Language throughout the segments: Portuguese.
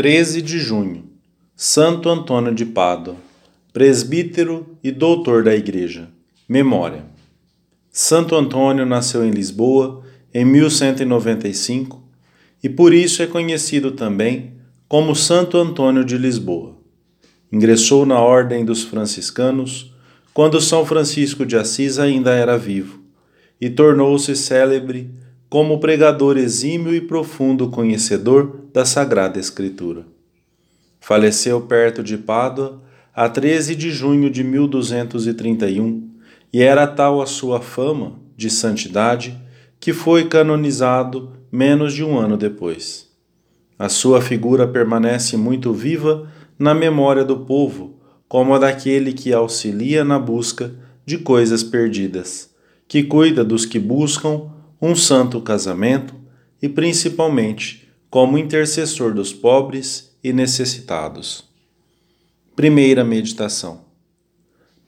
13 de junho, Santo Antônio de Pádua, presbítero e doutor da Igreja. Memória. Santo Antônio nasceu em Lisboa em 1195 e por isso é conhecido também como Santo Antônio de Lisboa. Ingressou na Ordem dos Franciscanos quando São Francisco de Assis ainda era vivo e tornou-se célebre como pregador exímio e profundo conhecedor da Sagrada Escritura. Faleceu perto de Pádua a 13 de junho de 1231 e era tal a sua fama de santidade que foi canonizado menos de um ano depois. A sua figura permanece muito viva na memória do povo, como a daquele que auxilia na busca de coisas perdidas, que cuida dos que buscam um santo casamento e, principalmente, como intercessor dos pobres e necessitados. Primeira meditação: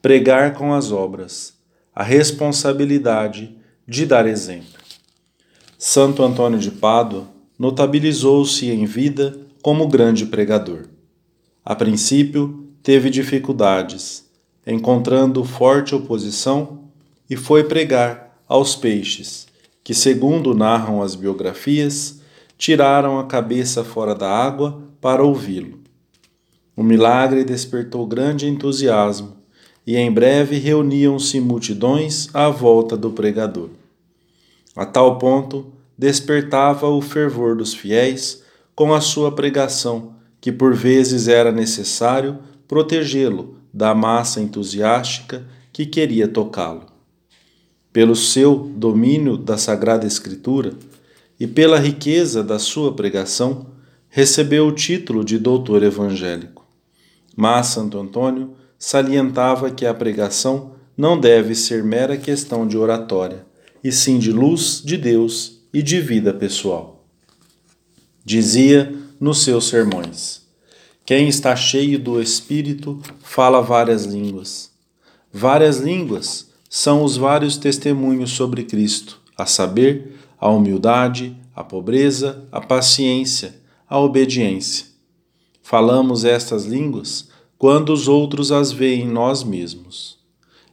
Pregar com as obras, a responsabilidade de dar exemplo. Santo Antônio de Pádua notabilizou-se em vida como grande pregador. A princípio, teve dificuldades, encontrando forte oposição, e foi pregar aos peixes, que, segundo narram as biografias, tiraram a cabeça fora da água para ouvi-lo. O milagre despertou grande entusiasmo e em breve reuniam-se multidões à volta do pregador. A tal ponto despertava o fervor dos fiéis com a sua pregação, que por vezes era necessário protegê-lo da massa entusiástica que queria tocá-lo pelo seu domínio da Sagrada Escritura e pela riqueza da sua pregação, recebeu o título de doutor evangélico. Mas Santo Antônio salientava que a pregação não deve ser mera questão de oratória, e sim de luz de Deus e de vida pessoal. Dizia nos seus sermões: Quem está cheio do Espírito fala várias línguas. Várias línguas são os vários testemunhos sobre Cristo, a saber, a humildade, a pobreza, a paciência, a obediência. Falamos estas línguas quando os outros as veem em nós mesmos.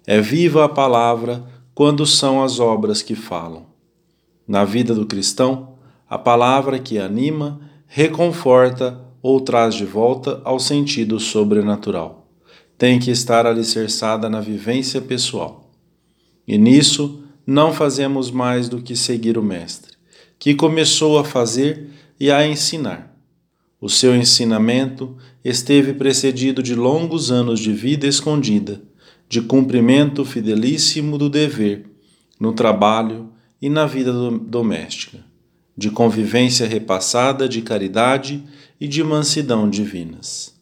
É viva a palavra quando são as obras que falam. Na vida do cristão, a palavra que anima, reconforta ou traz de volta ao sentido sobrenatural. Tem que estar alicerçada na vivência pessoal. E nisso não fazemos mais do que seguir o Mestre, que começou a fazer e a ensinar. O seu ensinamento esteve precedido de longos anos de vida escondida, de cumprimento fidelíssimo do dever, no trabalho e na vida doméstica, de convivência repassada de caridade e de mansidão divinas.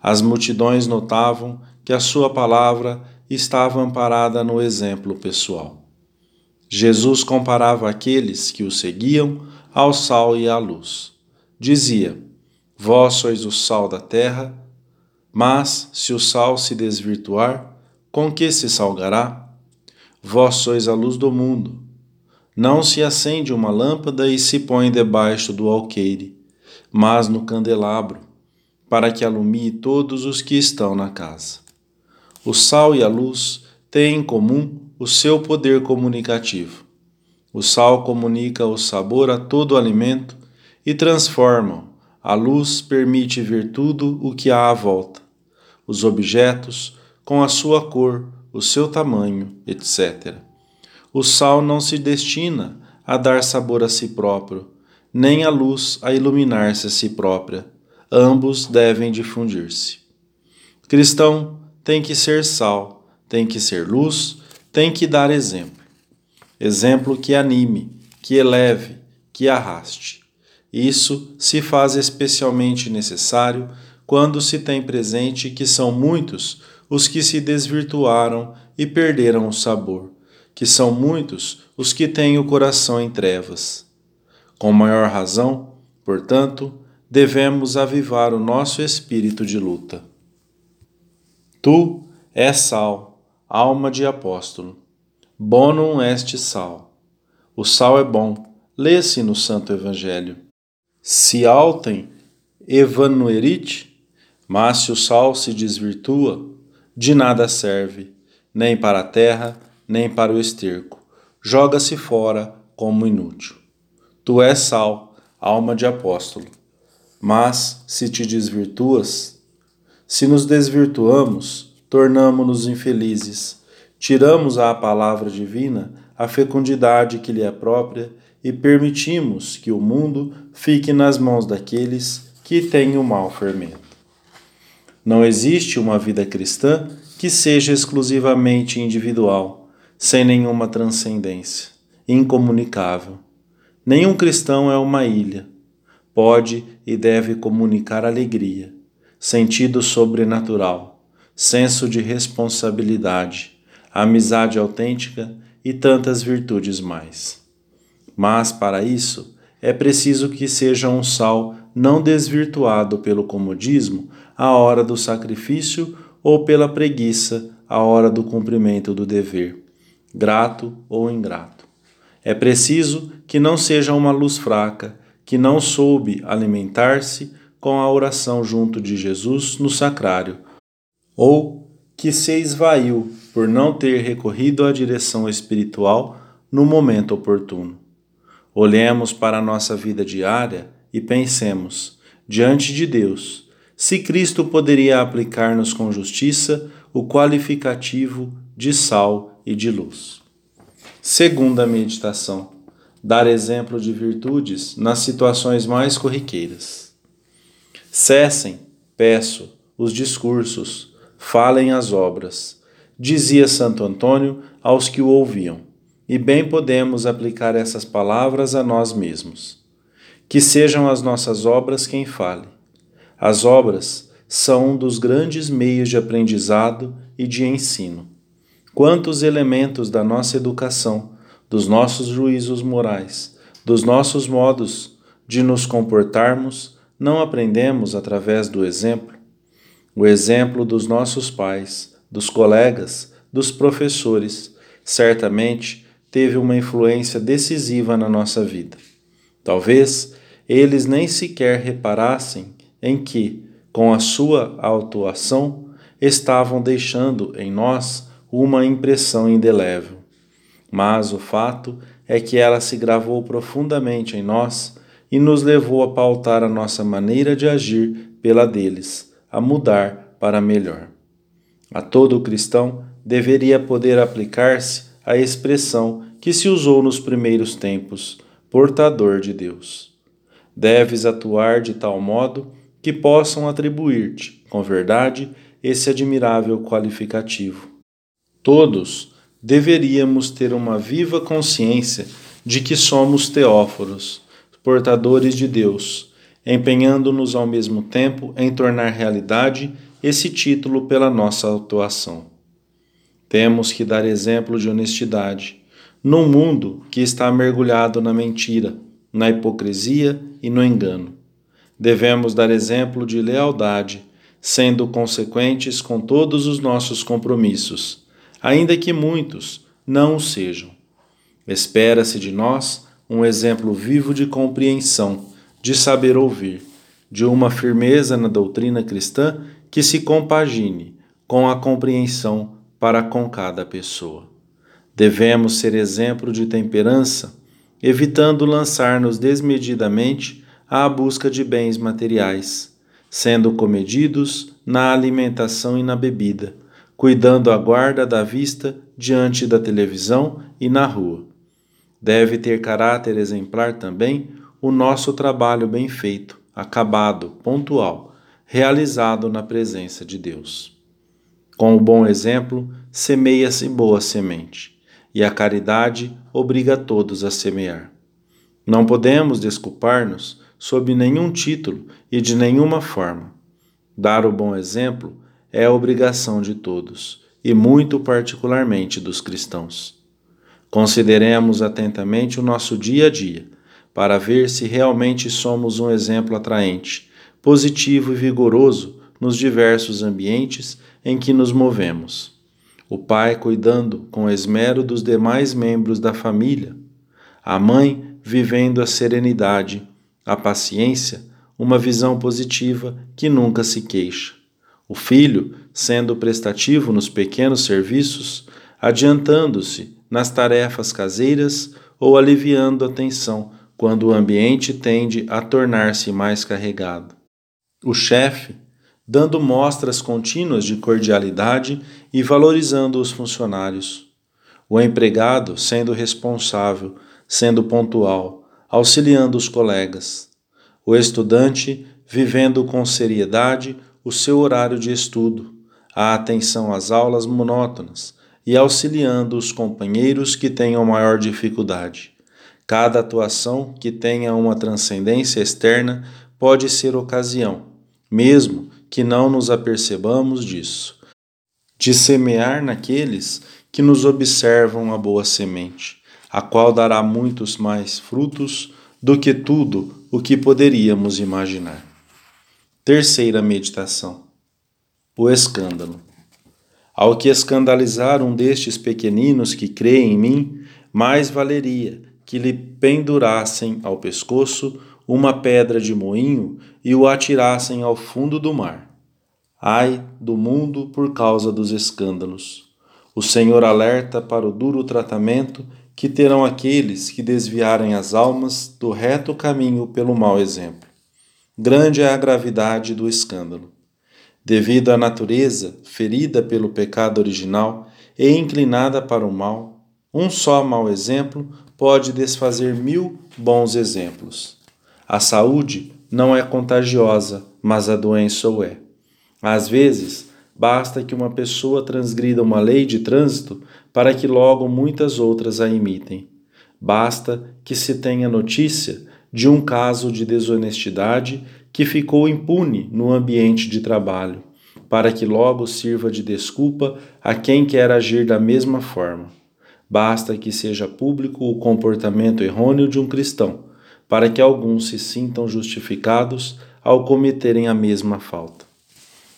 As multidões notavam que a sua palavra estava amparada no exemplo pessoal. Jesus comparava aqueles que o seguiam ao sal e à luz. Dizia: Vós sois o sal da terra, mas se o sal se desvirtuar, com que se salgará? Vós sois a luz do mundo. Não se acende uma lâmpada e se põe debaixo do alqueire, mas no candelabro, para que alumie todos os que estão na casa. O sal e a luz têm em comum o seu poder comunicativo. O sal comunica o sabor a todo alimento e transforma. A luz permite ver tudo o que há à volta. Os objetos, com a sua cor, o seu tamanho, etc. O sal não se destina a dar sabor a si próprio, nem a luz a iluminar-se a si própria. Ambos devem difundir-se. Cristão, tem que ser sal, tem que ser luz, tem que dar exemplo. Exemplo que anime, que eleve, que arraste. Isso se faz especialmente necessário quando se tem presente que são muitos os que se desvirtuaram e perderam o sabor, que são muitos os que têm o coração em trevas. Com maior razão, portanto, devemos avivar o nosso espírito de luta. Tu és sal, alma de apóstolo. Bonum est sal. O sal é bom, lê-se no Santo Evangelho. Se altem evanuerit, mas se o sal se desvirtua, de nada serve, nem para a terra, nem para o esterco. Joga-se fora como inútil. Tu és sal, alma de apóstolo. Mas se te desvirtuas, se nos desvirtuamos, tornamo-nos infelizes, tiramos à palavra divina a fecundidade que lhe é própria e permitimos que o mundo fique nas mãos daqueles que têm o mau fermento. Não existe uma vida cristã que seja exclusivamente individual, sem nenhuma transcendência, incomunicável. Nenhum cristão é uma ilha. Pode e deve comunicar alegria, sentido sobrenatural, senso de responsabilidade, amizade autêntica e tantas virtudes mais. Mas, para isso, é preciso que seja um sal não desvirtuado pelo comodismo à hora do sacrifício ou pela preguiça à hora do cumprimento do dever, grato ou ingrato. É preciso que não seja uma luz fraca, que não soube alimentar-se com a oração junto de Jesus no sacrário, ou que se esvaiu por não ter recorrido à direção espiritual no momento oportuno. Olhemos para a nossa vida diária e pensemos, diante de Deus, se Cristo poderia aplicar-nos com justiça o qualificativo de sal e de luz. Segunda meditação: dar exemplo de virtudes nas situações mais corriqueiras. Cessem, peço, os discursos, falem as obras, dizia Santo Antônio aos que o ouviam e bem podemos aplicar essas palavras a nós mesmos. Que sejam as nossas obras quem fale. As obras são um dos grandes meios de aprendizado e de ensino. Quantos elementos da nossa educação, dos nossos juízos morais, dos nossos modos de nos comportarmos, não aprendemos através do exemplo? O exemplo dos nossos pais, dos colegas, dos professores, certamente teve uma influência decisiva na nossa vida. Talvez eles nem sequer reparassem em que, com a sua autuação, estavam deixando em nós uma impressão indelével. Mas o fato é que ela se gravou profundamente em nós e nos levou a pautar a nossa maneira de agir pela deles, a mudar para melhor. A todo cristão deveria poder aplicar-se a expressão que se usou nos primeiros tempos, portador de Deus. Deves atuar de tal modo que possam atribuir-te, com verdade, esse admirável qualificativo. Todos deveríamos ter uma viva consciência de que somos teóforos, portadores de Deus, empenhando-nos ao mesmo tempo em tornar realidade esse título pela nossa atuação. Temos que dar exemplo de honestidade, num mundo que está mergulhado na mentira, na hipocrisia e no engano. Devemos dar exemplo de lealdade, sendo consequentes com todos os nossos compromissos, ainda que muitos não o sejam. Espera-se de nós um exemplo vivo de compreensão, de saber ouvir, de uma firmeza na doutrina cristã que se compagine com a compreensão para com cada pessoa. Devemos ser exemplo de temperança, evitando lançar-nos desmedidamente à busca de bens materiais, sendo comedidos na alimentação e na bebida, cuidando a guarda da vista diante da televisão e na rua. Deve ter caráter exemplar também o nosso trabalho bem feito, acabado, pontual, realizado na presença de Deus. Com o bom exemplo, semeia-se boa semente, e a caridade obriga todos a semear. Não podemos desculpar-nos sob nenhum título e de nenhuma forma. Dar o bom exemplo é a obrigação de todos, e muito particularmente dos cristãos. Consideremos atentamente o nosso dia a dia, para ver se realmente somos um exemplo atraente, positivo e vigoroso nos diversos ambientes em que nos movemos. O pai cuidando com esmero dos demais membros da família, a mãe vivendo a serenidade, a paciência, uma visão positiva que nunca se queixa. O filho, sendo prestativo nos pequenos serviços, adiantando-se nas tarefas caseiras ou aliviando a tensão quando o ambiente tende a tornar-se mais carregado. O chefe, dando mostras contínuas de cordialidade e valorizando os funcionários. O empregado, sendo responsável, sendo pontual, auxiliando os colegas. O estudante, vivendo com seriedade o seu horário de estudo, a atenção às aulas monótonas e auxiliando os companheiros que tenham maior dificuldade. Cada atuação que tenha uma transcendência externa pode ser ocasião, mesmo que não nos apercebamos disso, de semear naqueles que nos observam a boa semente, a qual dará muitos mais frutos do que tudo o que poderíamos imaginar. Terceira meditação: o escândalo. Ao que escandalizar um destes pequeninos que crê em mim, mais valeria que lhe pendurassem ao pescoço uma pedra de moinho e o atirassem ao fundo do mar. Ai do mundo por causa dos escândalos. O Senhor alerta para o duro tratamento que terão aqueles que desviarem as almas do reto caminho pelo mau exemplo. Grande é a gravidade do escândalo devido à natureza ferida pelo pecado original e inclinada para o mal, um só mau exemplo pode desfazer mil bons exemplos. A saúde não é contagiosa, mas a doença o é. Às vezes, basta que uma pessoa transgrida uma lei de trânsito para que logo muitas outras a imitem. Basta que se tenha notícia de um caso de desonestidade que ficou impune no ambiente de trabalho, para que logo sirva de desculpa a quem quer agir da mesma forma. Basta que seja público o comportamento errôneo de um cristão, para que alguns se sintam justificados ao cometerem a mesma falta.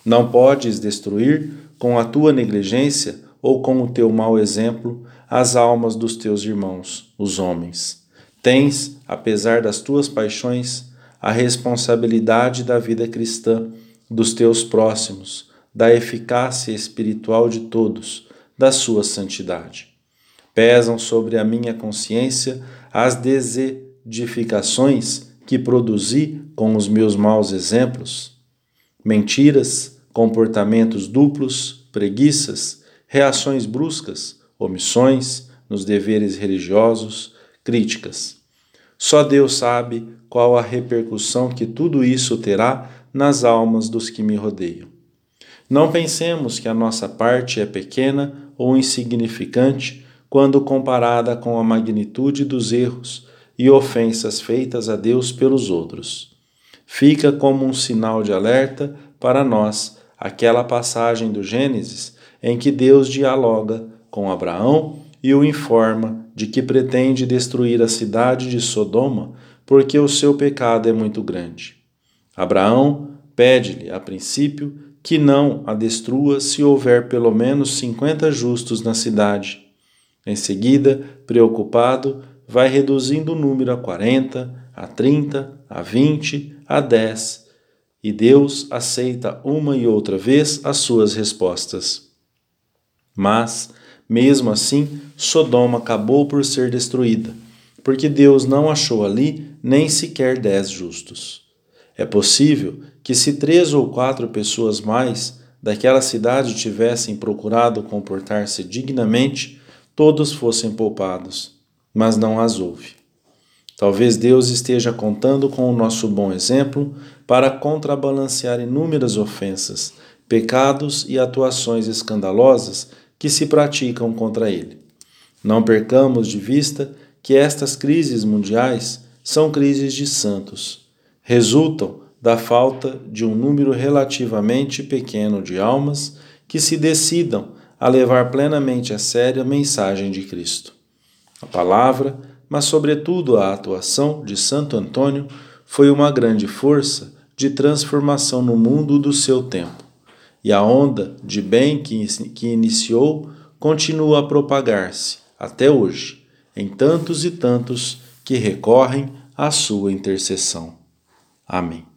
Não podes destruir, com a tua negligência ou com o teu mau exemplo, as almas dos teus irmãos, os homens. Tens, apesar das tuas paixões, a responsabilidade da vida cristã, dos teus próximos, da eficácia espiritual de todos, da sua santidade. Pesam sobre a minha consciência as desedificações que produzi com os meus maus exemplos, mentiras, comportamentos duplos, preguiças, reações bruscas, omissões nos deveres religiosos, críticas. Só Deus sabe qual a repercussão que tudo isso terá nas almas dos que me rodeiam. Não pensemos que a nossa parte é pequena ou insignificante quando comparada com a magnitude dos erros e ofensas feitas a Deus pelos outros. Fica como um sinal de alerta para nós aquela passagem do Gênesis em que Deus dialoga com Abraão e o informa de que pretende destruir a cidade de Sodoma porque o seu pecado é muito grande. Abraão pede-lhe, a princípio, que não a destrua se houver pelo menos cinquenta justos na cidade. Em seguida, preocupado, vai reduzindo o número a quarenta, a trinta, a vinte, a dez, e Deus aceita uma e outra vez as suas respostas. Mas, mesmo assim, Sodoma acabou por ser destruída, porque Deus não achou ali nem sequer dez justos. É possível que, se três ou quatro pessoas mais daquela cidade tivessem procurado comportar-se dignamente, todos fossem poupados, mas não as houve. Talvez Deus esteja contando com o nosso bom exemplo para contrabalancear inúmeras ofensas, pecados e atuações escandalosas que se praticam contra ele. Não percamos de vista que estas crises mundiais são crises de santos. Resultam da falta de um número relativamente pequeno de almas que se decidam a levar plenamente a sério a mensagem de Cristo. A palavra, mas sobretudo a atuação de Santo Antônio, foi uma grande força de transformação no mundo do seu tempo e a onda de bem que, iniciou continua a propagar-se até hoje em tantos e tantos que recorrem à sua intercessão. Amém.